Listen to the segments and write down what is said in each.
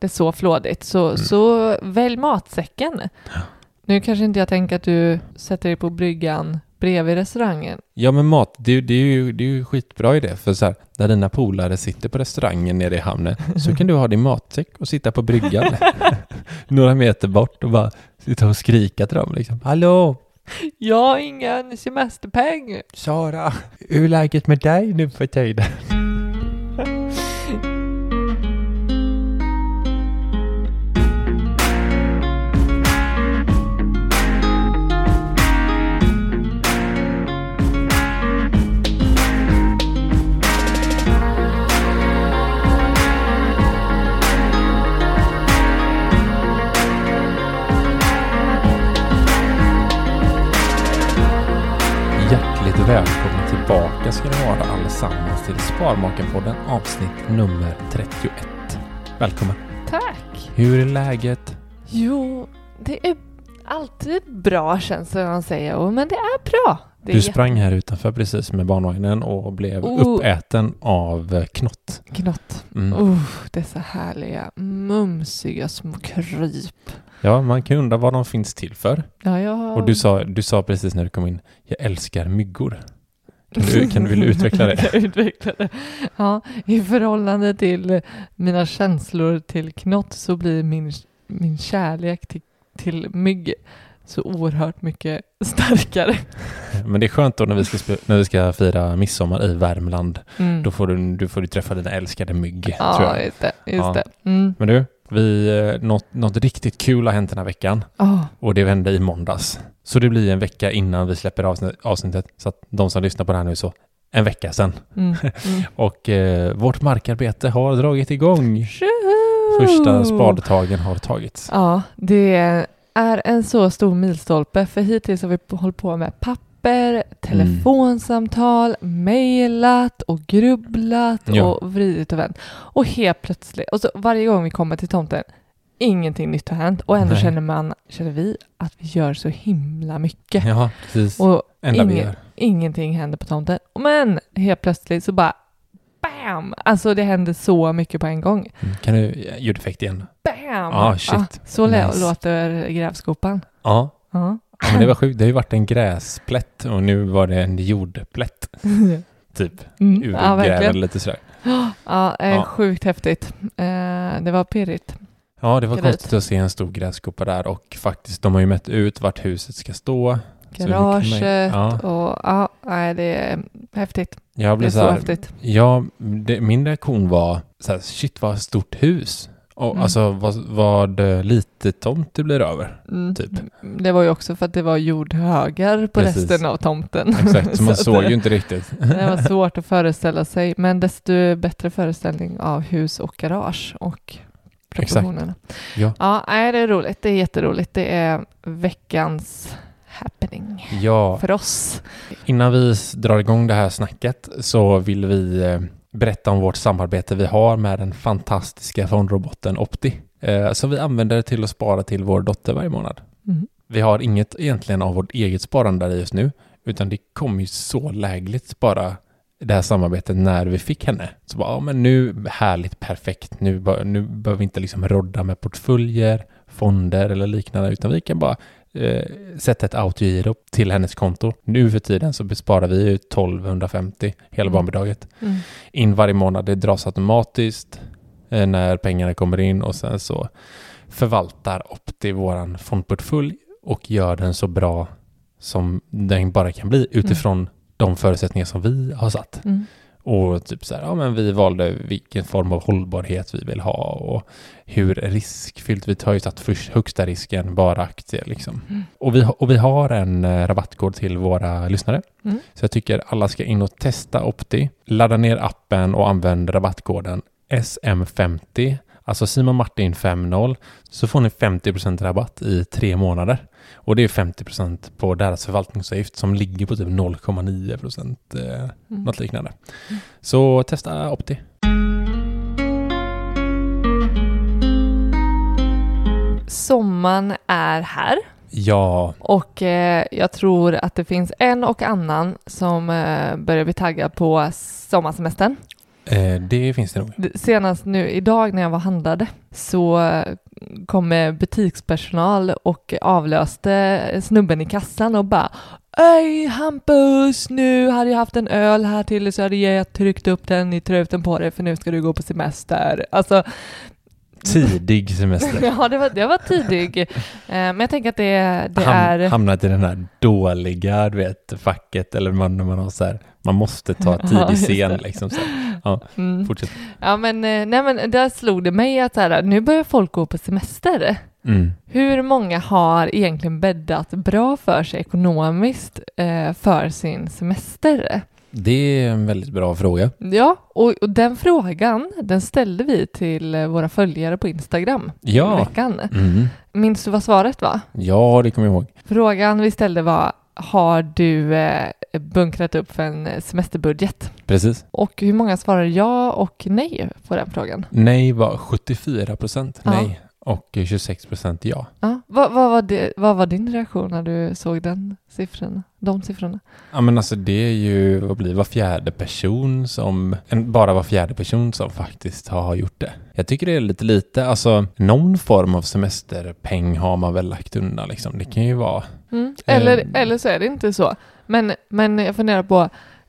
det så flådigt så, Mm. så välj matsäcken. Nu kanske inte jag tänker att du sätter dig på bryggan bredvid restaurangen. Ja men mat, det, är ju- det, är ju, det är ju skitbra idé för så här, när dina polare sitter på restaurangen nere i hamnen så kan du ha din matsäck och sitta på bryggan några meter bort och bara sitta och skrika till dem liksom. Hallå! Jag har ingen semesterpeng. Sara, hur är läget med dig nu för tiden? Tillbaka ska ni vara allesammans till Sparmakarpodden avsnitt nummer 31. Välkommen! Tack. Hur är läget? Jo, det är alltid bra känns det man säger. Men det är bra. Det Du sprang här utanför precis med barnvagnen och blev Oh. uppäten av eh, knott. Knott. Mm. Oh, dessa härliga, mumsiga små kryp. Ja, man kan ju undra vad de finns till för. Ja, jag... Och du sa, du sa precis när du kom in, jag älskar myggor. Kan du, kan du vilja utveckla det? Utveckla det. Ja, i förhållande till mina känslor till knott så blir min, min kärlek till, till mygg så oerhört mycket starkare. Men det är skönt då när vi ska, när vi ska fira midsommar i Värmland. Mm. Då får du, du får du träffa dina älskade mygg, tror Ja, jag. just det. Just Ja. det. Mm. Men du, vi, eh, något, något riktigt kul har hänt den här veckan. Ah, Och det hände i måndags. Så det blir en vecka innan vi släpper avsnitt, avsnittet. Så att de som lyssnar på det här nu så, en vecka sedan. mm. Mm. Och eh, vårt markarbete har dragit igång. Tjoho! Första spadtagen har tagits. Ja, det är en så stor milstolpe för hittills har vi hållit på med papper, telefonsamtal, mejlat och grubblat Ja. och vridit och vänt. Och helt plötsligt, och så varje gång vi kommer till tomten, ingenting nytt har hänt och ändå Nej. känner man, känner vi att vi gör så himla mycket. Ja, precis. Och ingen- gör. ingenting händer på tomten. Men helt plötsligt så bara BAM! Alltså det händer så mycket på en gång. Mm. Kan du ljudeffekt igen? BAM! Ah, shit. så lä- Nice. låter grävskopan. Ja. Ja. Ja men det var sjukt. Det har ju varit en gräsplätt och nu var det en jordplätt. Typ. Mm. Ja, lite sådär. Ja, Ja. sjukt häftigt. Eh, det var pirrigt. Ja, det var Gräs. konstigt att se en stor grässkopa där och faktiskt de har ju mätt ut vart huset ska stå. Det Garaget ja. och ja, nej, det är häftigt. Jag Det blev är så så här, häftigt. ja, det, min reaktion var så här, shit vad stort hus. Och Mm. alltså vad, vad eh, lite tomt det blir över. Mm. Typ. Det var ju också för att det var jordhögar på Precis. resten av tomten. Exakt, så man att såg det- ju inte riktigt. Det var svårt att föreställa sig, men desto bättre föreställning av hus och garage och proportionerna. Ja. Ja, nej, det är roligt. Det är jätteroligt. Det är veckans happening Ja, för oss. innan vi drar igång det här snacket så vill vi eh, berätta om vårt samarbete vi har med den fantastiska fondroboten Opti. Eh, som vi använder till att spara till vår dotter varje månad. Mm. Vi har inget egentligen av vårt eget sparande där just nu, utan det kom ju så lägligt bara det här samarbetet när vi fick henne. Så bara, ja men nu, härligt, perfekt, nu, nu behöver vi inte liksom rodda med portföljer, fonder eller liknande, utan vi kan bara eh, sätta ett autogiro till hennes konto. Nu för tiden så besparar vi ju 1250 hela Mm. barnbidraget Mm. in varje månad. Det dras automatiskt eh, när pengarna kommer in och sen så förvaltar Opti våran fondportfölj och gör den så bra som den bara kan bli utifrån de förutsättningar som vi har satt. Mm. Och typ så här, ja men vi valde vilken form av hållbarhet vi vill ha och hur riskfyllt, vi tar ju satt först högsta risken, bara aktier liksom. Mm. Och, vi, och vi har en eh, rabattkod till våra lyssnare. Mm. Så jag tycker alla ska in och testa Opti, ladda ner appen och använd rabattkoden SM50, alltså Simon Martin 50, så får ni 50% rabatt i tre månader. Och det är 50% på deras förvaltningsavgift som ligger på typ 0,9% eh, Mm. något liknande. Så testa Opti. Sommaren är här Ja, och eh, jag tror att det finns en och annan som eh, börjar bli taggad på sommarsemestern. Eh, det finns det nog. Senast nu idag när jag var handlade så eh, kom butikspersonal och avlöste snubben i kassan och bara Öj Hampus, nu hade jag haft en öl här till så hade jag tryckt upp den i truten på dig för nu ska du gå på semester. Alltså, Tidig semester. ja det var, det var tidig. Eh, Men jag tänker att det, det Ham, är... Hamnat i den här dåliga, du vet, facket eller man, när man har så här, man måste ta tidig scen liksom. Så. Ja, Mm. fortsätt. Ja men, eh, nej men där slog det mig att här, nu börjar folk gå på semester. Mm. Hur många har egentligen bäddat bra för sig ekonomiskt eh, för sin semester? Det är en väldigt bra fråga. Ja, och, och den frågan den ställde vi till eh, våra följare på Instagram i Ja. veckan. Mm. Minns du vad svaret var? Ja, det kommer jag ihåg. Frågan vi ställde var har du eh, bunkrat upp för en semesterbudget? Precis. Och hur många svarade ja och nej på den frågan? Nej var 74 procent nej och 26 procent ja. Ja, vad, vad, var det, vad var din reaktion när du såg den siffran, de siffrorna? Ja men alltså det är ju, vad blir var fjärde person som, en, bara var fjärde person som faktiskt har gjort det. Jag tycker det är lite lite, alltså någon form av semesterpeng har man väl lagt undan liksom. Det kan ju vara, Mm. Eller, Ehm. eller så är det inte så. Men, men jag funderar på,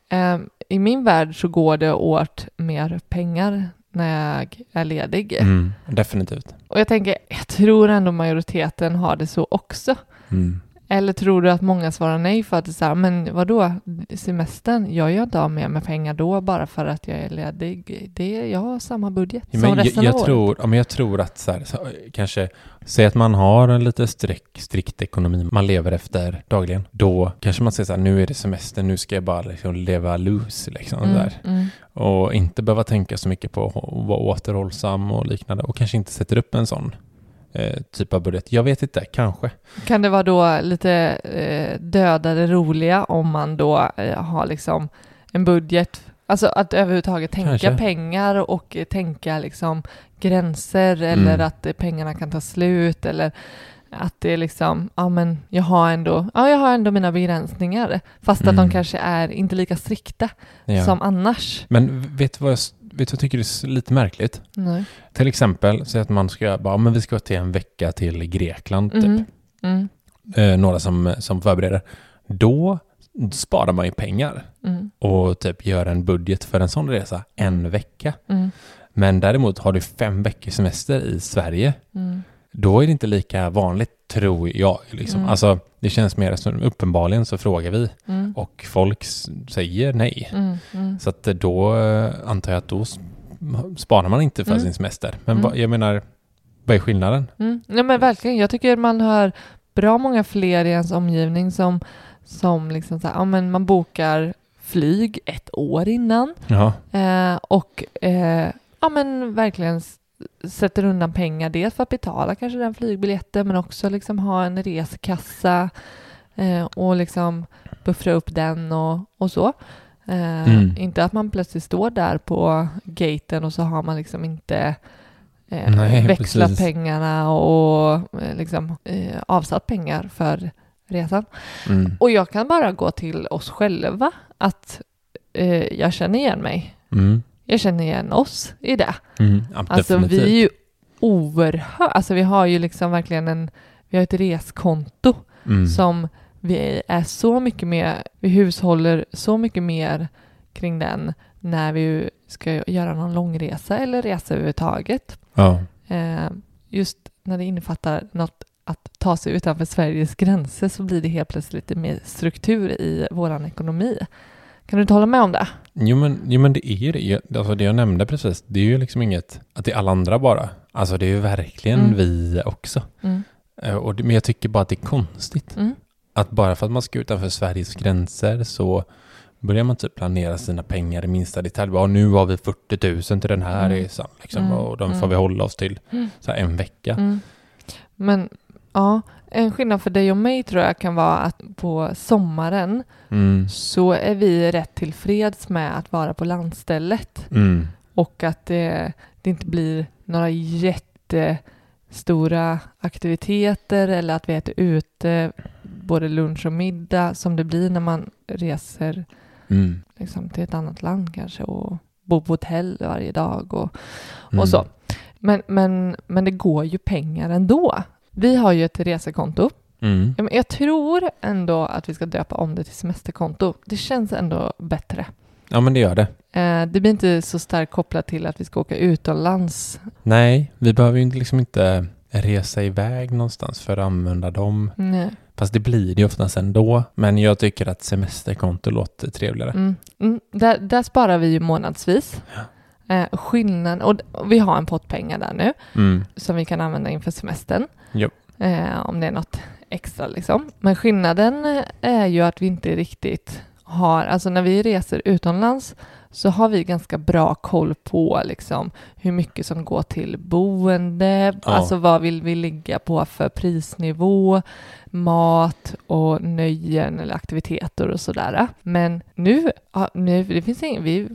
ehm, i min värld så går det åt mer pengar när jag är ledig. mm, definitivt. Och jag tänker, jag tror ändå majoriteten har det så också. Mm. Eller tror du att många svarar nej för att det är så här, men vadå, semestern, jag gör inte av med mig pengar då bara för att jag är ledig. Det, jag har samma budget Ja, som men jag, resten jag, av året. tror, ja, men jag tror att så här, så, kanske, säg att man har en lite strikt, strikt ekonomi man lever efter dagligen. Då kanske man säger så här, nu är det semester, nu ska jag bara liksom leva loose liksom. Mm, Där. mm. Och inte behöva tänka så mycket på att vara återhållsam och liknande. Och kanske inte sätter upp en sån eh, typ av budget. Jag vet inte, kanske. Kan det vara då lite eh, dödade roliga om man då eh, har liksom en budget, alltså att överhuvudtaget tänka Kanske. pengar och tänka liksom gränser eller Mm. att pengarna kan ta slut eller att det är liksom, ja men jag har ändå, ja jag har ändå mina begränsningar fast att Mm. de kanske är inte lika strikta Ja. som annars. Men vet du vad jag, vet du jag tycker är s- lite märkligt? Nej. Till exempel, säg att man ska bara, men vi ska till en vecka till Grekland typ. Mm. Mm. eh, några som, som förbereder, då sparar man ju pengar Mm. och typ gör en budget för en sån resa en vecka. Mm. Men däremot har du fem veckors semester i Sverige, Mm. Då är det inte lika vanligt tror jag. Liksom. Mm. Alltså, det känns mer som uppenbarligen så frågar vi Mm. och folk säger nej. Mm. Mm. Så att då eh, antar jag att då s- sparar man inte för Mm. sin semester. Men Mm. vad, jag menar, vad är skillnaden? Nej men verkligen, jag tycker man hör bra många fler i ens omgivning som, som liksom så här, ja men man bokar flyg ett år innan Ja, eh, och eh, ja men verkligen sätter undan pengar dels för att betala kanske den flygbiljetten men också liksom ha en resekassa eh, och liksom buffra upp den och, och så. Eh, Mm. Inte att man plötsligt står där på gaten och så har man liksom inte eh, Nej, växlat precis. pengarna och eh, liksom, eh, avsatt pengar för resan. Mm. Och jag kan bara gå till oss själva att eh, jag känner igen mig. Mm. Jag känner igen oss i det. Mm. Alltså definitivt. vi är ju oerhört, alltså vi har ju liksom verkligen en, vi har ett reskonto mm. som vi är så mycket mer, vi hushåller så mycket mer kring den när vi ska göra någon långresa eller resa överhuvudtaget. Ja. Eh, just när det innefattar något att ta sig utanför Sveriges gränser så blir det helt plötsligt lite mer struktur i våran ekonomi. Kan du inte hålla med om det? Jo men, jo men det är ju det. Alltså det jag nämnde precis, det är ju liksom inget att det är alla andra bara. Alltså det är ju verkligen Mm. vi också. Mm. Eh, Och men jag tycker bara att det är konstigt. Mm. Att bara för att man ska utanför Sveriges gränser så börjar man typ planera sina pengar i minsta detalj. Ja, nu har vi 40 000 till den här Mm. resan. Liksom, Mm. Och de får Mm. vi hålla oss till så en vecka. Men ja, en skillnad för dig och mig tror jag kan vara att på sommaren Mm. så är vi rätt tillfreds med att vara på landstället Mm. och att det, det inte blir några jättestora aktiviteter eller att vi äter ute både lunch och middag som det blir när man reser Mm. liksom, till ett annat land kanske och bor på hotell varje dag och, Mm. och så. Men, men, men det går ju pengar ändå. Vi har ju ett resekonto. Mm. Ja, men Jag tror ändå att vi ska döpa om det till semesterkonto. Det känns ändå bättre. Ja men det gör det. Eh, Det blir inte så starkt kopplat till att vi ska åka utomlands. Nej, vi behöver ju liksom inte resa iväg någonstans för att använda dem. Nej. Fast det blir det ju oftast ändå. Men jag tycker att semesterkonto låter trevligare. Mm. Mm. Där, där sparar vi ju månadsvis. Eh, skillnaden, och vi har en pott pengar där nu Mm. som vi kan använda inför semestern. Japp. Eh, om det är något extra liksom. Men skillnaden eh, är ju att vi inte riktigt har, alltså när vi reser utomlands så har vi ganska bra koll på liksom hur mycket som går till boende, Ja. alltså vad vill vi ligga på för prisnivå, mat och nöjen eller aktiviteter och sådär. Men nu, nu det finns ingen, vi,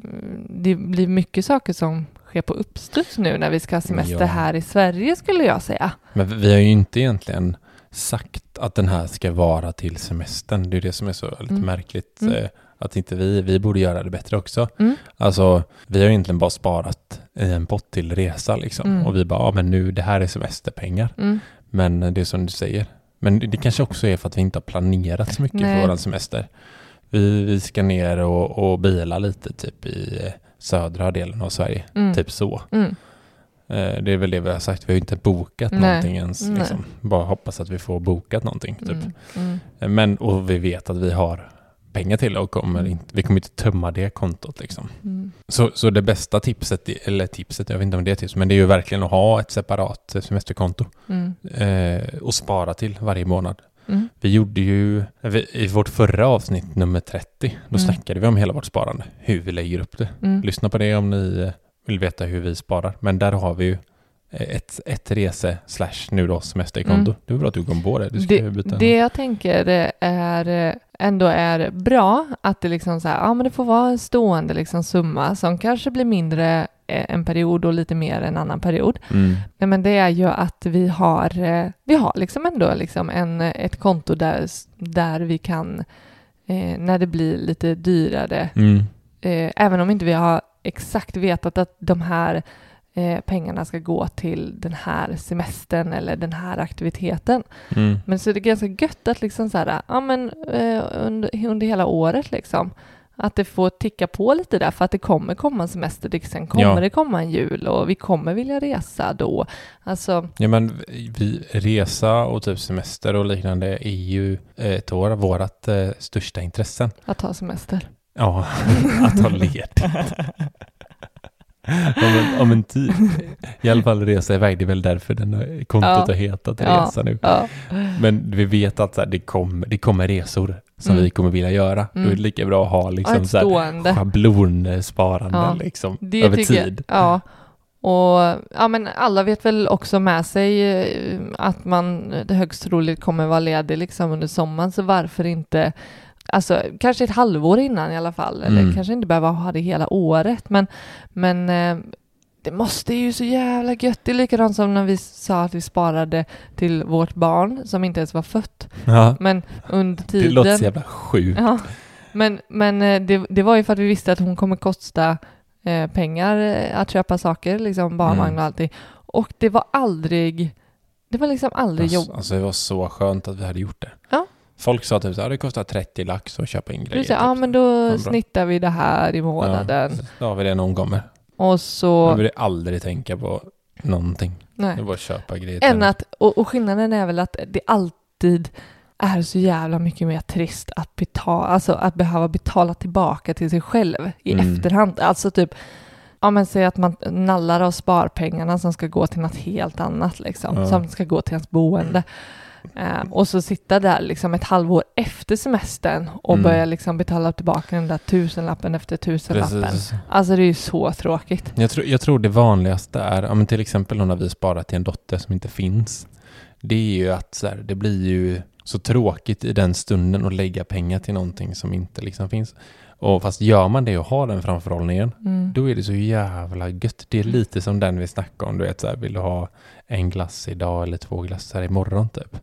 det blir mycket saker som sker på uppstuds nu när vi ska ha semester Ja. här i Sverige skulle jag säga. Men vi har ju inte egentligen sagt att den här ska vara till semestern. Det är det som är så lite Mm. märkligt. Mm. eh, Att inte vi, vi borde göra det bättre också. Mm. Alltså, vi har egentligen bara sparat i en pott till resa liksom. Mm. Och vi bara, ja men nu, det här är semesterpengar. Mm. Men det är som du säger. Men det kanske också är för att vi inte har planerat så mycket Nej. för våran semester. Vi, vi ska ner och, och bila lite typ i eh, södra delen av Sverige. Mm. Typ så. Mm. Eh, Det är väl det vi har sagt. Vi har inte bokat Nej. någonting ens. Liksom. Bara hoppas att vi får bokat någonting. Typ. Mm. Mm. Men, och vi vet att vi har pengar till och kommer Mm. inte, vi kommer inte tömma det kontot. Liksom. Mm. Så, så det bästa tipset, eller tipset, jag vet inte om det är tips, men det är ju verkligen att ha ett separat semesterkonto Mm. eh, och spara till varje månad. Mm. Vi gjorde ju, vi- i vårt förra avsnitt, nummer 30, då Mm. snackade vi om hela vårt sparande, hur vi lägger upp det. Mm. Lyssna på det om ni eh, vill veta hur vi sparar. Men där har vi ju ett, ett rese slash nu då semesterkonto. Mm. Det är bra att du kom på det. Du Det, byta. det jag tänker är eh, ändå är bra att det liksom så här, ja men det får vara en stående liksom summa som kanske blir mindre eh, en period och lite mer en annan period. Mm. Nej, men det är ju att vi har, eh, vi har liksom ändå liksom en, ett konto där, där vi kan, eh, när det blir lite dyrare, Mm. eh, även om inte vi har exakt vetat att de här eh, pengarna ska gå till den här semestern eller den här aktiviteten. Mm. Men så är det ganska gött att liksom så här, ja men eh, under, under hela året liksom, att det får ticka på lite där för att det kommer komma en semester, det, sen kommer Ja. det komma en jul och vi kommer vilja resa då. Alltså, Ja men vi, resa och typ semester och liknande är ju eh, ett år av vårat eh, största intressen. att ta semester. Ja, att ha ledigt. om, en, om en tid. I alla fall resa iväg, det är väl därför den har- kontot Ja. har hetat Ja. resa nu. Ja. Men vi vet att så här, det, kom, det kommer resor som Mm. vi kommer vilja göra. Då är det Mm. lika bra att ha Ja, liksom så här, schablonsparande Ja. liksom, Det över tycker jag- tid. Ja. Och ja, men alla vet väl också med sig eh, att man det högst troligt kommer vara ledig liksom under sommaren, så varför inte Alltså kanske ett halvår innan i alla fall, eller Mm. kanske inte behöva ha det hela året, men, men eh, det måste ju så jävla gött. Det är likadant som när vi sa att vi sparade till vårt barn som inte ens var fött. Ja, Men under det tiden... låter så jävla sjukt. Ja, men, men eh, det, det var ju för att vi visste att hon kommer kosta eh, pengar att köpa saker, liksom barnvagn Mm. och allting. Och det var aldrig, det var liksom aldrig Alltså, jobb. alltså det var så skönt att vi hade gjort det. Ja. Folk sa typ så här, det kostar 30 lax att köpa in grejer. Du säger, ja typ. men då snittar vi det här i månaden. Ja, då har vi det hon kommer. Och så, vill jag aldrig tänka på någonting. Det nej. är bara att köpa grejer Än att, och, och skillnaden är väl att det alltid är så jävla mycket mer trist att betala, alltså att behöva betala tillbaka till sig själv i Mm. efterhand. Alltså typ, ja men säg att man nallar av sparpengarna som ska gå till något helt annat liksom, Ja. som ska gå till ens boende. Eh, och så sitta där liksom ett halvår efter semestern och Mm. börja liksom betala tillbaka den där tusenlappen efter tusenlappen. Precis. Alltså det är ju så tråkigt. Jag tror, jag tror det vanligaste är, ja, men till exempel när vi sparar till en dotter som inte finns. Det är ju att så här, det blir ju så tråkigt i den stunden att lägga pengar till någonting som inte liksom finns. Och fast gör man det och har den framförhållningen, Mm. då är det så jävla gött. Det är lite som den vi snackade om, du vet så här, vill du ha en glass idag eller två glassar imorgon typ.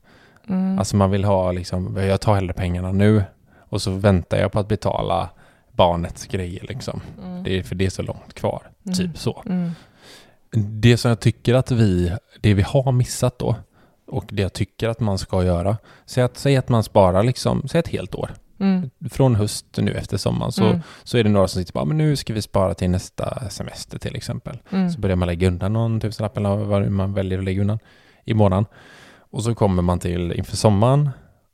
Mm. Alltså man vill ha liksom, jag tar hellre pengarna nu och så väntar jag på att betala barnets grejer liksom. Mm. Det är, för det är så långt kvar, Mm. typ så. Mm. Det som jag tycker att vi, det vi har missat då, och det jag tycker att man ska göra, säg att, säg att man sparar liksom, säg ett helt år. Mm. Från höst nu efter sommaren så, Mm. så är det några som sitter bara, men nu ska vi spara till nästa semester till exempel. Så börjar man lägga undan någon tusenlapp eller vad man väljer att lägga undan i månaden. Och så kommer man till inför sommaren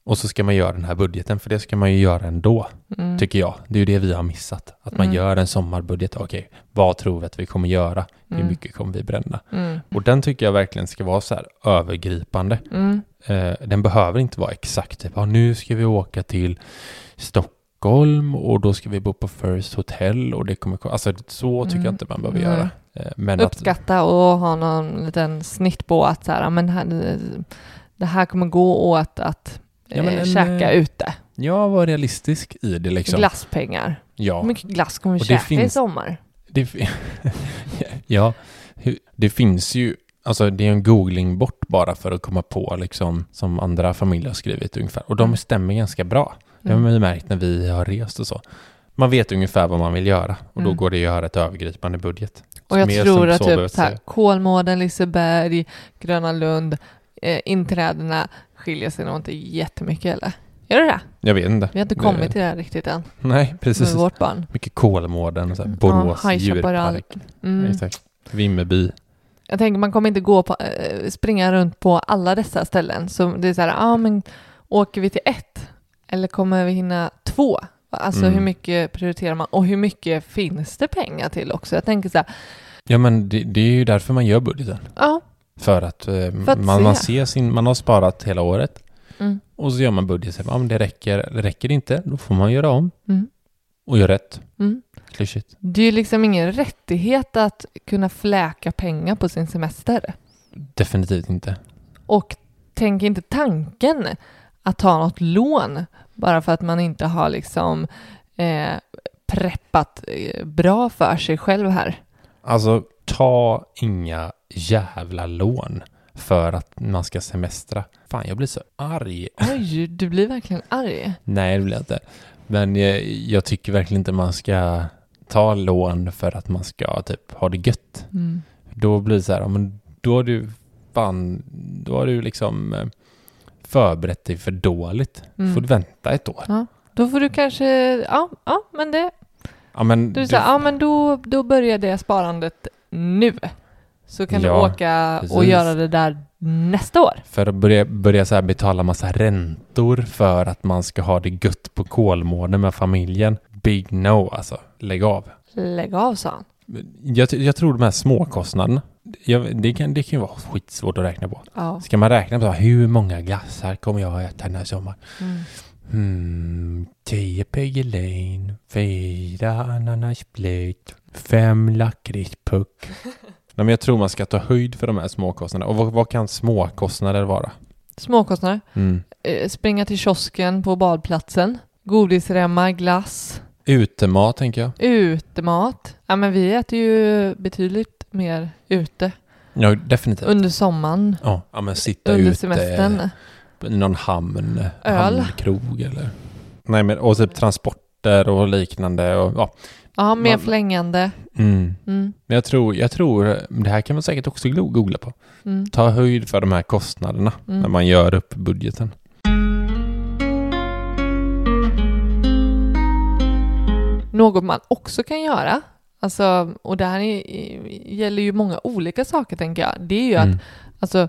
och så ska man göra den här budgeten, för det ska man ju göra ändå, Mm. tycker jag. Det är ju det vi har missat. Att man Mm. gör en sommarbudget. Okej, vad tror vi att vi kommer göra? Hur Mm. mycket kommer vi bränna? Mm. Och den tycker jag verkligen ska vara så här övergripande. Mm. Eh, den behöver inte vara exakt typ, ja, nu ska vi åka till Stockholm och då ska vi bo på First Hotel och det kommer ko- Alltså så tycker Mm. jag inte man behöver Nej. göra. Eh, men att, Uppskatta och ha någon liten snitt på att så här, ja, men här, det här kommer gå åt att Ja, eh, en, käka eh, ute. ja, var realistisk i det liksom. Glasspengar. Ja. Hur mycket glass kommer vi käka i sommar? Det, ja, det finns ju, alltså det är en googling bort bara för att komma på liksom som andra familjer har skrivit ungefär. Och de Mm. stämmer ganska bra. Det har Mm. man ju märkt när vi har rest och så. Man vet ungefär vad man vill göra och då Mm. går det att göra ett övergripande budget. Och jag tror att typ så här. Kolmården, Liseberg, Gröna Lund, eh, inträdena skiljer sig nog inte jättemycket eller? Gör det det? Jag vet inte. Vi har inte Det- kommit till det här riktigt än Nej, precis. med vårt barn. Mycket Kolmården, så här, Borås Ja, djurpark. Mm. Exakt. Vimmerby. Jag tänker man kommer inte gå på, eh, springa runt på alla dessa ställen. Så det är så här, ja ah, men åker vi till ett? Eller kommer vi hinna två? Alltså Mm. hur mycket prioriterar man? Och hur mycket finns det pengar till också? Jag tänker så här, Ja, men det, det är ju därför man gör budgeten. ja, För att, eh, För att man, man se. ser sin, man har sparat hela året mm, och så gör man budgeten. Ja, men det räcker, det räcker inte, då får man göra om mm, och göra rätt. mm. Klyschigt. Det är ju liksom ingen rättighet att kunna fläka pengar på sin semester. Definitivt inte. Och tänk inte tanken att ta något lån bara för att man inte har liksom eh, preppat eh, bra för sig själv här. Alltså, ta inga jävla lån för att man ska semestra. Fan, jag blir så arg. Oj, du blir verkligen arg. Nej, det blir jag inte. Men jag, jag tycker verkligen inte man ska ta lån för att man ska typ ha det gött. Mm. Då blir det så här, ja, men då har du fan, då har du liksom eh, förberett dig för dåligt. Mm. Får du vänta ett år. Då får du kanske, ja, ja men det, Ja, men du säger, ja men då, då börjar det sparandet nu. Så kan Ja, du åka och precis. göra det där nästa år. För att börja, börja så betala massa räntor för att man ska ha det gött på Kolmården med familjen. Big no alltså. Lägg av. Lägg av, sa han. Jag, jag tror de här småkostnaderna, jag, det, kan, det kan ju vara skitsvårt att räkna på. Ja. Ska man räkna på hur många glassar kommer jag att äta den här sommaren? Mm. Hmm, tio Piggelin, fyra ananasblöt, fem lakritspuck. Nej, men jag tror man ska ta höjd för de här småkostnaderna. Och vad, vad kan småkostnader vara? Småkostnader. Mm. Eh, springa till kiosken på badplatsen. Godisremmar, glass, Utemat tänker jag. utemat. Ja men vi äter ju betydligt mer ute Ja, definitivt. under sommaren, ja, ja, men sitta under ute semestern. i någon hamn, Öl. hamnkrog eller... Nej, men och typ transporter och liknande och ja. Ja, mer Man- flängande. Mm. Mm, Men jag tror, jag tror, det här kan man säkert också googla på. mm, Ta höjd för de här kostnaderna Mm. när man gör upp budgeten. Något man också kan göra, alltså, och det här är, gäller ju många olika saker tänker jag, det är ju att Mm. Alltså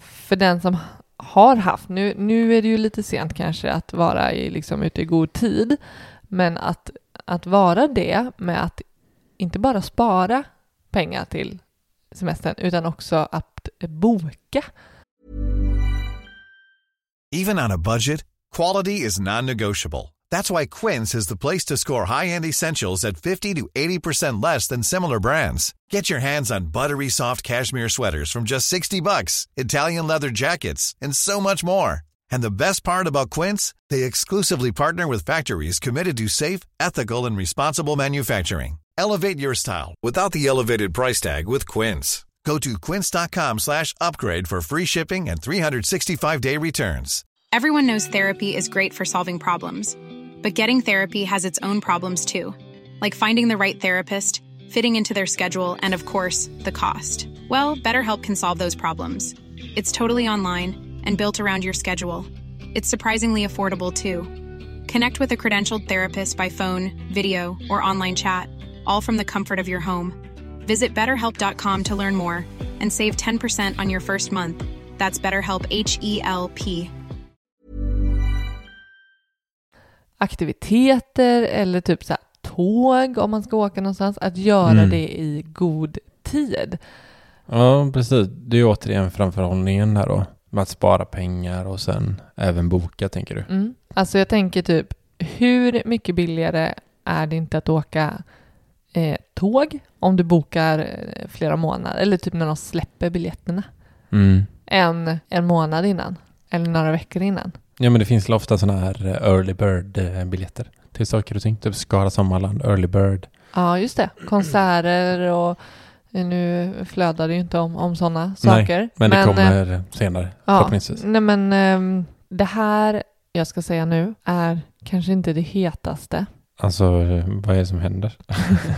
för den som har haft, nu, nu är det ju lite sent kanske att vara i, liksom, ute i god tid, men att, att vara det med att inte bara spara pengar till semestern utan också att boka. Even on a budget, quality is non-negotiable. That's why Quince is the place to score high-end essentials at 50 to 80% less than similar brands. Get your hands on buttery soft cashmere sweaters from just 60 bucks, Italian leather jackets, and so much more. And the best part about Quince, they exclusively partner with factories committed to safe, ethical, and responsible manufacturing. Elevate your style without the elevated price tag with Quince. Go to quince.com slash upgrade for free shipping and 365-day returns. Everyone knows therapy is great for solving problems, but getting therapy has its own problems too, like finding the right therapist, fitting into their schedule, and of course, the cost. Well, BetterHelp can solve those problems. It's totally online and built around your schedule. It's surprisingly affordable too. Connect with a credentialed therapist by phone, video, or online chat, all from the comfort of your home. Visit betterhelp.com to learn more and save 10% on your first month. That's BetterHelp H E L P. Aktiviteter eller typ så tåg om man ska åka någonstans, att göra Mm. det i god tid. Ja, precis. Det är återigen framförhållningen här då. Med att spara pengar och sen även boka, tänker du? Mm. Alltså jag tänker typ, hur mycket billigare är det inte att åka eh, tåg om du bokar eh, flera månader, eller typ när de släpper biljetterna, Mm. än en månad innan, eller några veckor innan. Ja, men det finns ofta sådana här eh, early bird-biljetter till saker och ting. Typ Skara Sommarland, early bird. Ja, just det. Konserter och eh, nu flödar det ju inte om, om sådana Nej, saker. Men, det eh, kommer senare, Ja, förhoppningsvis. nej men ehm, det här jag ska säga nu är kanske inte det hetaste. Alltså, eh, vad är det som händer?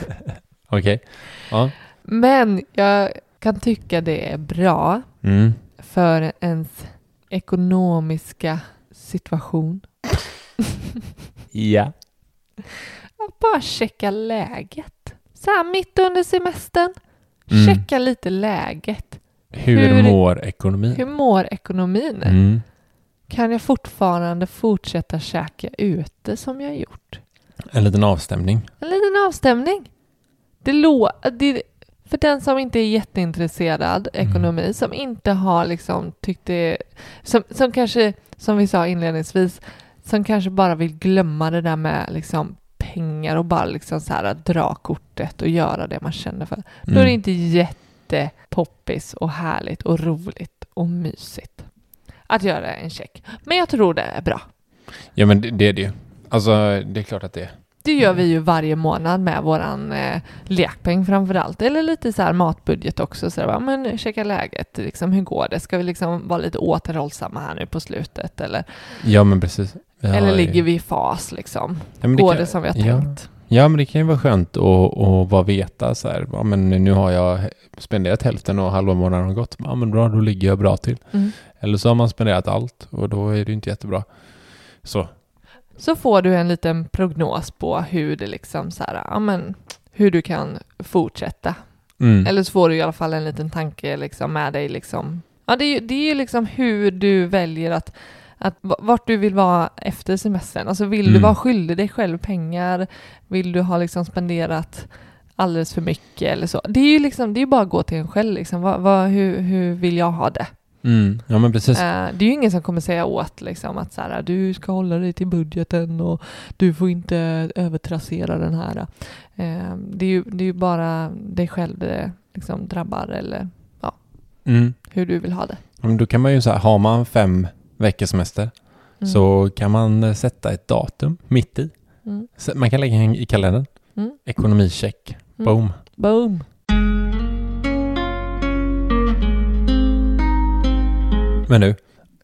Okej. Ja. Men jag kan tycka det är bra Mm. för ens ekonomiska situation. Ja. Att bara checka läget. Så här mitt under semestern. Mm. Checka lite läget. Hur, Hur- mår ekonomin? Hur mår ekonomin? Mm. Kan jag fortfarande fortsätta käka ute som jag gjort? En liten avstämning. En liten avstämning. Det lå- det, för den som inte är jätteintresserad Mm. ekonomi, som inte har liksom tyckt det, som, som kanske, som vi sa inledningsvis, som kanske bara vill glömma det där med liksom pengar och bara liksom så här dra kortet och göra det man känner för. Då är det Mm. inte jättepoppis och härligt och roligt och mysigt att göra en check. Men jag tror det är bra. Ja, men det, det är det ju. Alltså, det är klart att det är. Det gör vi ju varje månad med våran eh, lekpeng framför allt. Eller lite så här matbudget också. Så bara, men checka läget, liksom, hur går det? Ska vi liksom vara lite återhållsamma här nu på slutet? Eller, Ja, men precis. Ja, eller ligger vi i fas liksom? ja, men går kan- det som vi har ja. tänkt? Ja, men det kan ju vara skönt att, att bara veta så här, ja, men nu har jag spenderat hälften och halva månaden har gått. Ja, men bra, då ligger jag bra till. Mm. Eller så har man spenderat allt och då är det inte jättebra. Så. Så får du en liten prognos på hur det liksom så här, ja men hur du kan fortsätta. Mm. Eller så får du i alla fall en liten tanke liksom med dig liksom. Ja, det är ju, det är liksom hur du väljer att, att vart du vill vara efter semestern. Alltså vill du Mm. vara skyldig dig själv pengar? Vill du ha liksom spenderat alldeles för mycket eller så? Det är ju liksom, det är bara att gå till en själv liksom. Vad, vad, hur, hur vill jag ha det? Mm. Ja, men precis. Eh, det är ju ingen som kommer säga åt liksom att så här, du ska hålla dig till budgeten och du får inte övertrassera den här. Eh, det, är ju, det är ju bara dig själv det liksom drabbar eller Mm. hur du vill ha det. Men då kan man ju så här, har man fem veckors semester Mm. så kan man eh, sätta ett datum mitt i. Mm. Man kan lägga in i kalendern. Mm. Ekonomicheck. Mm. Boom. Boom! Men nu,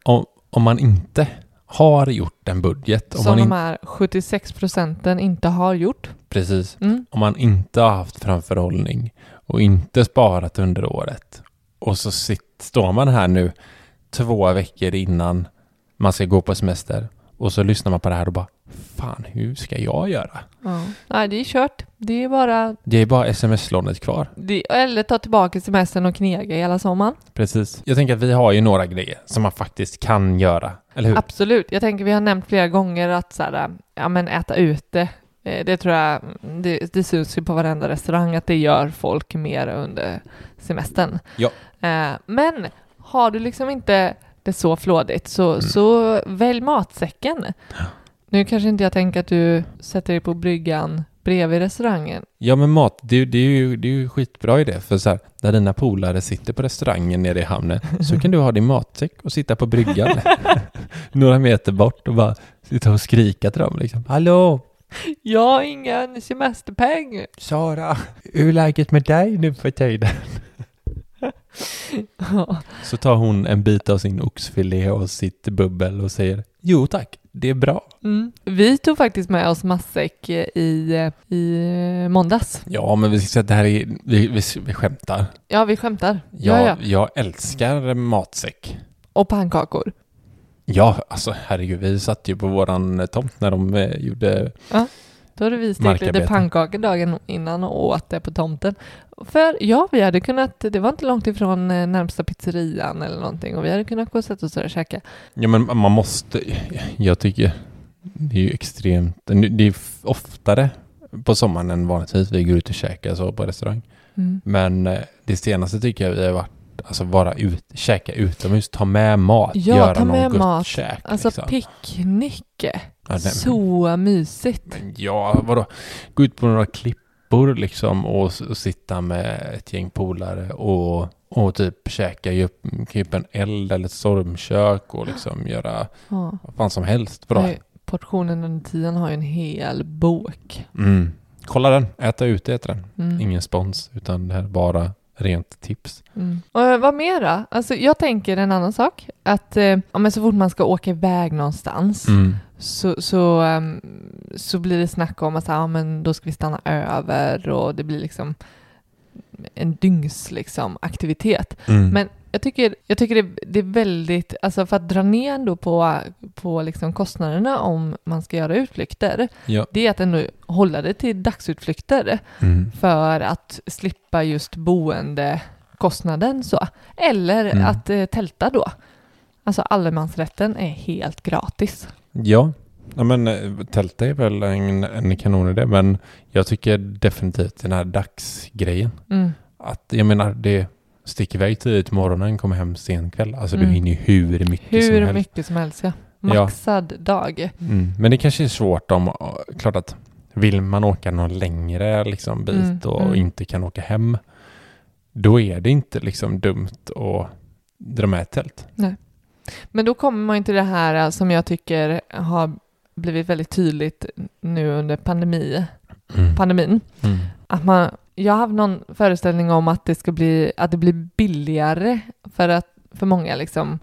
om, om man inte har gjort en budget, om Som man de här 76 procenten inte har gjort. precis, Mm. om man inte har haft framförhållning och inte sparat under året och så sitt, står man här nu två veckor innan man ska gå på semester och så lyssnar man på det här och bara fan, hur ska jag göra? Ja. Nej, det är kört. Det är bara... Det är bara sms-lånet kvar. Det, eller ta tillbaka semestern och knega hela sommaren. Precis. Jag tänker att vi har ju några grejer som man faktiskt kan göra, eller hur? Absolut. Jag tänker vi har nämnt flera gånger att så här, ja, men äta ute. Eh, Det tror jag, det, det syns ju på varenda restaurang att det gör folk mer under semestern. Ja. Eh, Men har du liksom inte det så flådigt så, Mm. så välj matsäcken. Nu kanske inte jag tänker att du sätter dig på bryggan bredvid restaurangen. Ja men mat, det, det, är ju, det är ju skitbra idé för så här, där dina polare sitter på restaurangen nere i hamnen så kan du ha din matsäck och sitta på bryggan några meter bort och bara sitta och skrika till dem liksom. Hallå! Jag har ingen semesterpeng. Sara, hur är läget med dig nu för tiden? Så tar hon en bit av sin oxfilé och sitt bubbel och säger Jo tack, det är bra. Mm. Vi tog faktiskt med oss matsäck i, i måndags. Ja men vi ska säga att det här är, vi, vi, vi skämtar. Ja, vi skämtar. Jag, Ja, ja. jag älskar matsäck. Och pannkakor. Ja, alltså herregud, vi satt ju på våran tomt när de eh, gjorde... Då hade vi stekt lite pannkakor dagen innan och åt det på tomten. För ja, vi hade kunnat, det var inte långt ifrån eh, närmsta pizzerian eller någonting och vi hade kunnat gå och sätta oss där och käka. Ja men man måste, jag tycker det är ju extremt, det är oftare på sommaren än vanligtvis vi går ut och käkar så på restaurang. Mm. Men eh, det senaste tycker jag vi har varit, alltså vara ut, käka utomhus, ta med mat, Ja, göra ta någon med gott mat. käk. Alltså liksom. picknick. Ja, Så mysigt. Men ja, vadå? Gå ut på några klippor liksom och, och sitta med ett gäng polare och, och typ käka ju upp, krypa en eld eller ett stormkök och liksom göra Ja. vad fan som helst. Bra. Nej, Portionen under tiden har ju en hel bok. Mm. Kolla den, äta ute heter den. Mm. Ingen spons, utan det här är bara rent tips. Mm. Och eh, vad mera? Alltså jag tänker en annan sak. Att eh, så fort man ska åka iväg någonstans Mm. Så, så, ehm, så blir det snack om att så ja, men då ska vi stanna över och det blir liksom en dygns liksom, aktivitet. Mm. Men jag tycker, jag tycker det, det är väldigt, alltså för att dra ner ändå på, på liksom kostnaderna om man ska göra utflykter, Ja. det är att ändå hålla det till dagsutflykter Mm. för att slippa just boendekostnaden så. Eller Mm. att eh, tälta då. Alltså allemansrätten är helt gratis. Ja. ja, men eh, tälta är väl en, en kanonidé, men jag tycker definitivt den här dagsgrejen. Mm. Att, jag menar, det sticker iväg tidigt på morgonen, kommer hem sen kväll. Alltså Mm. du hinner ju hur mycket som Hur helst. mycket som helst ja. Ja. Maxad dag. Mm. Men det kanske är svårt om, klart att vill man åka någon längre liksom, bit Mm, och mm. inte kan åka hem, då är det inte liksom dumt att dra med ett tält. Men då kommer man ju till det här eh, som jag tycker har blivit väldigt tydligt nu under pandemi, Mm. pandemin. Mm. Att man, jag har haft någon föreställning om att det ska bli, att det blir billigare för, att, för många liksom,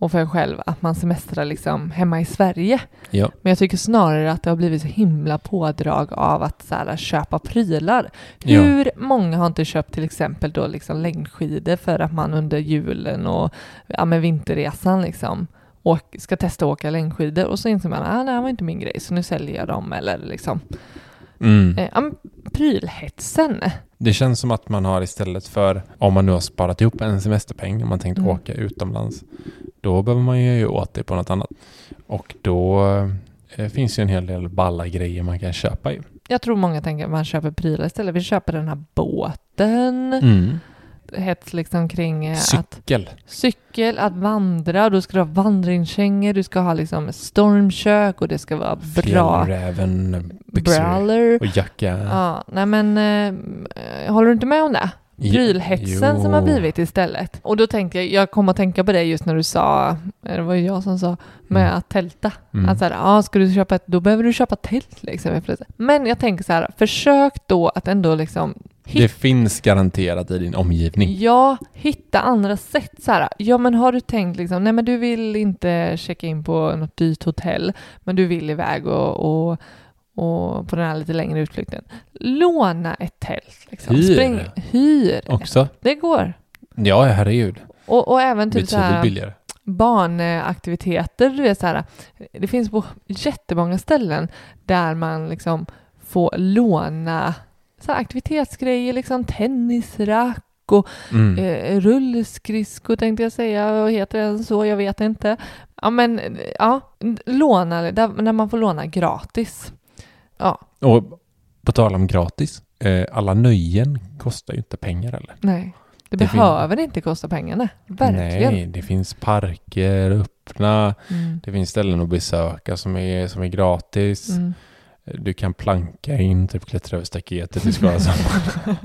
och för en själv att man semestrar liksom hemma i Sverige. Ja. Men jag tycker snarare att det har blivit så himla pådrag av att så här, köpa prylar. Ja. Hur många har inte köpt till exempel då liksom längdskidor för att man under julen och ja, med vinterresan liksom åk, ska testa att åka längdskidor och så inser man att ah, det här var inte min grej så nu säljer jag dem eller liksom Mm. eh, prylhetsen. Det känns som att man har istället för, om man nu har sparat ihop en semesterpeng, om man tänkt Mm. åka utomlands, då behöver man ju åt det på något annat. Och då eh, finns ju en hel del balla grejer man kan köpa ju. Jag tror många tänker att man köper prylar istället. Vi köper den här båten. Mm. Hets liksom kring eh, att Cykel. cykel, att vandra. Då ska du ha vandringskängor, du ska ha liksom stormkök och det ska vara bra Fjällräven, byxor och jacka. Ja, nej men eh, håller du inte med om det? Prylhetsen jo. som har blivit istället. Och då tänkte jag, jag kom att tänka på det just när du sa, eh, det var ju jag som sa, med Mm. att tälta. Mm. Att så här, ah, ska du köpa ett, då behöver du köpa tält liksom. Men jag tänker så här, försök då att ändå liksom Det finns garanterat i din omgivning. Ja, hitta andra sätt. Så här, ja, men har du tänkt liksom, nej men du vill inte checka in på något dyrt hotell, men du vill iväg och, och, och på den här lite längre utflykten. Låna ett tält. Liksom. Hyr. hyr. Också? Det går. Ja, herregud. Och, och även typ så här, billigare. barnaktiviteter. Du vet, så här, det finns på jättemånga ställen där man liksom får låna så aktivitetsgrejer, liksom tennisrack och Mm. eh, rullskridskor tänkte jag säga, vad heter den så? Jag vet inte. Ja, men ja, låna, där, när man får låna gratis. Ja, Och på tal om gratis, eh, alla nöjen kostar ju inte pengar eller? nej. Det, Det fin- behöver inte kosta pengarna. Verkligen. Nej, det finns parker öppna, Mm. det finns ställen att besöka som är, som är gratis. Mm. Du kan planka in, typ klättra över staketet i Skara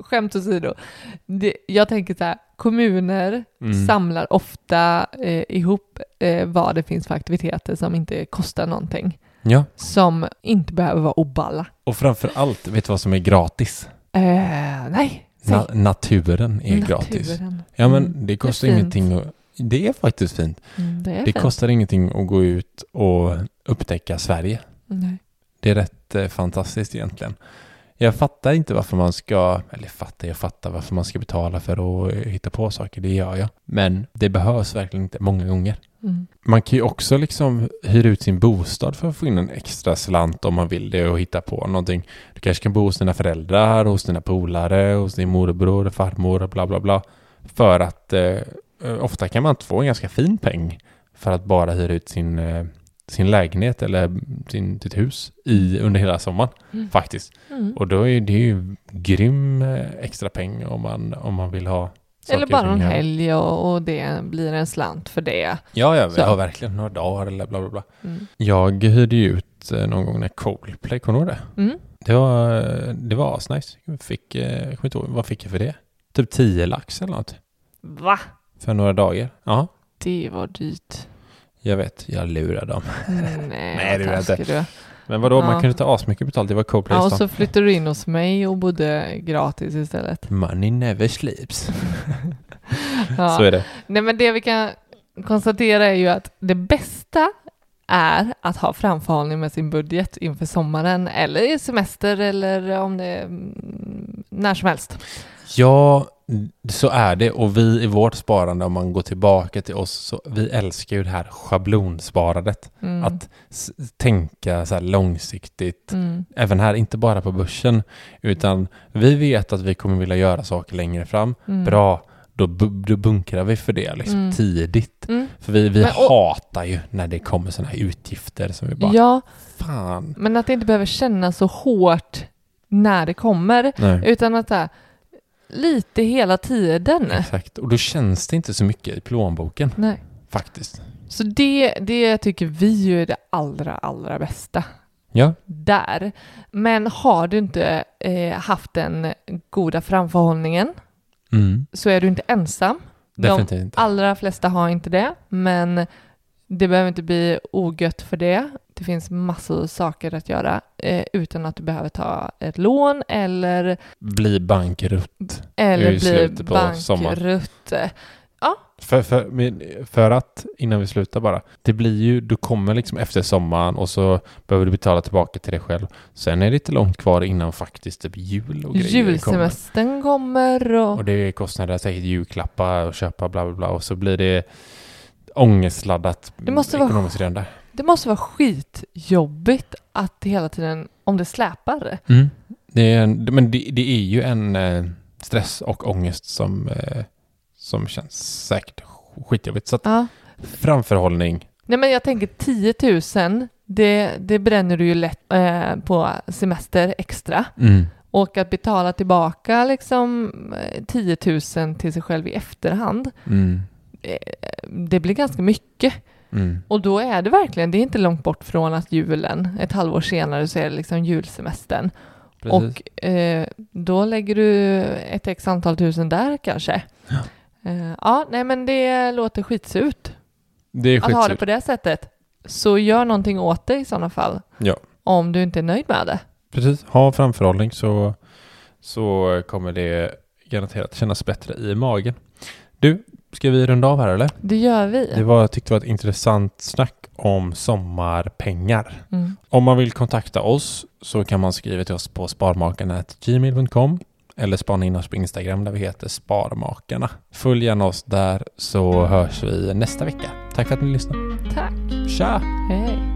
Skämt åsido. Det, jag tänker så här, kommuner Mm. samlar ofta eh, ihop eh, vad det finns för aktiviteter som inte kostar någonting. Ja, Som inte behöver vara oballa. och framför allt, vet du vad som är gratis? Eh, nej. Na- naturen är gratis. Naturen. Ja, men Mm, det kostar det ingenting att... Det är faktiskt fint. Mm, det är Det fint. kostar ingenting att gå ut och upptäcka Sverige. Nej. Det är rätt eh, fantastiskt egentligen. Jag fattar inte varför man ska, eller fattar, jag fattar varför man ska betala för att eh, hitta på saker, det gör jag. Men det behövs verkligen inte många gånger. Mm. Man kan ju också liksom hyra ut sin bostad för att få in en extra slant om man vill det och hitta på någonting. Du kanske kan bo hos dina föräldrar, hos dina polare, hos din morbror, farmor, bla bla bla. För att eh, eh, ofta kan man få en ganska fin peng för att bara hyra ut sin, eh, sin lägenhet eller sin, sitt hus i, under hela sommaren Mm. faktiskt. Mm. Och då är det ju grym eh, extra peng om man, om man vill ha Eller bara gör- helg och, och det blir en slant för det. Ja, ja, ja, verkligen några dagar eller bla bla bla. Mm. Jag hyrde ju ut eh, någon gång när Coldplay, kommer du ihåg det? Mm. Det var, eh, det var asnice. Jag fick, jag kommer inte ihåg, vad fick jag för det? Typ 10 lax eller något. Va? För några dagar. Ja, Det var dyrt. Jag vet. Jag lurade dem. Nej, Nej, det gör jag inte. du. Men vadå, Ja. man kunde ta asmycket betalt. Det var Coldplay Ja, och så flyttade du in hos mig och bodde gratis istället. Money never sleeps. Ja. Så är det. Nej, men det vi kan konstatera är ju att det bästa är att ha framförhållning med sin budget inför sommaren eller i semester eller om det är mm, när som helst. Ja, så är det. Och vi i vårt sparande, om man går tillbaka till oss, så vi älskar ju det här schablonsparandet. Mm. Att tänka så här långsiktigt. Mm. Även här, inte bara på börsen, utan vi vet att vi kommer vilja göra saker längre fram. Mm. Bra, då, då bunkrar vi för det liksom Mm. tidigt. Mm. För vi, vi Men, och- hatar ju när det kommer sådana här utgifter som vi bara, Ja, fan. men att det inte behöver kännas så hårt när det kommer, Nej. utan att det är lite hela tiden. Exakt, och då känns det inte så mycket i plånboken Nej. faktiskt. Så det, det tycker vi ju är det allra, allra bästa Ja, där. Men har du inte eh, haft den goda framförhållningen mm. så är du inte ensam. definitivt De inte. allra flesta har inte det, men det behöver inte bli ogött för det. Det finns massor saker att göra eh, utan att du behöver ta ett lån eller, Bli bankrutt. eller bli bankrutt. För, för, men för att, innan vi slutar bara, det blir ju, du kommer liksom efter sommaren och så behöver du betala tillbaka till dig själv. Sen är det inte långt kvar innan faktiskt typ jul och grejer kommer. Julsemestern kommer och... Och det är kostnader, säkert julklappar och köpa bla bla bla och så blir det ångestladdat Det måste vara- redan där. Det måste vara skitjobbigt att hela tiden, om det släpar. Mm. Det är en, men det, det är ju en eh, stress och ångest som, eh, som känns säkert skitjobbigt. Så att Ja. framförhållning, Nej men jag tänker 10 000, det, det bränner du ju lätt eh, på semester extra. mm. Och att betala tillbaka liksom eh, 10 000 till sig själv i efterhand, Mm. eh, det blir ganska mycket. Mm. Och då är det verkligen, det är inte långt bort från att julen, ett halvår senare så är det liksom julsemestern. Precis. Och eh, då lägger du ett x antal tusen där kanske. Ja. Eh, ja, nej men det låter skitsurt det är att ha det skitsurt. på det sättet. Så gör någonting åt det i sådana fall. Ja. Om du inte är nöjd med det. Precis, ha framförhållning så, så kommer det garanterat kännas bättre i magen. Du, ska vi runda av här eller? Det gör vi. Det var, jag tyckte det var ett intressant snack om sommarpengar. Mm. Om man vill kontakta oss så kan man skriva till oss på sparmakarna.gmail.com eller spana in oss på Instagram där vi heter Sparmakarna. Följ gärna oss där så hörs vi nästa vecka. Tack för att ni lyssnade. Tack. Tja! Hej.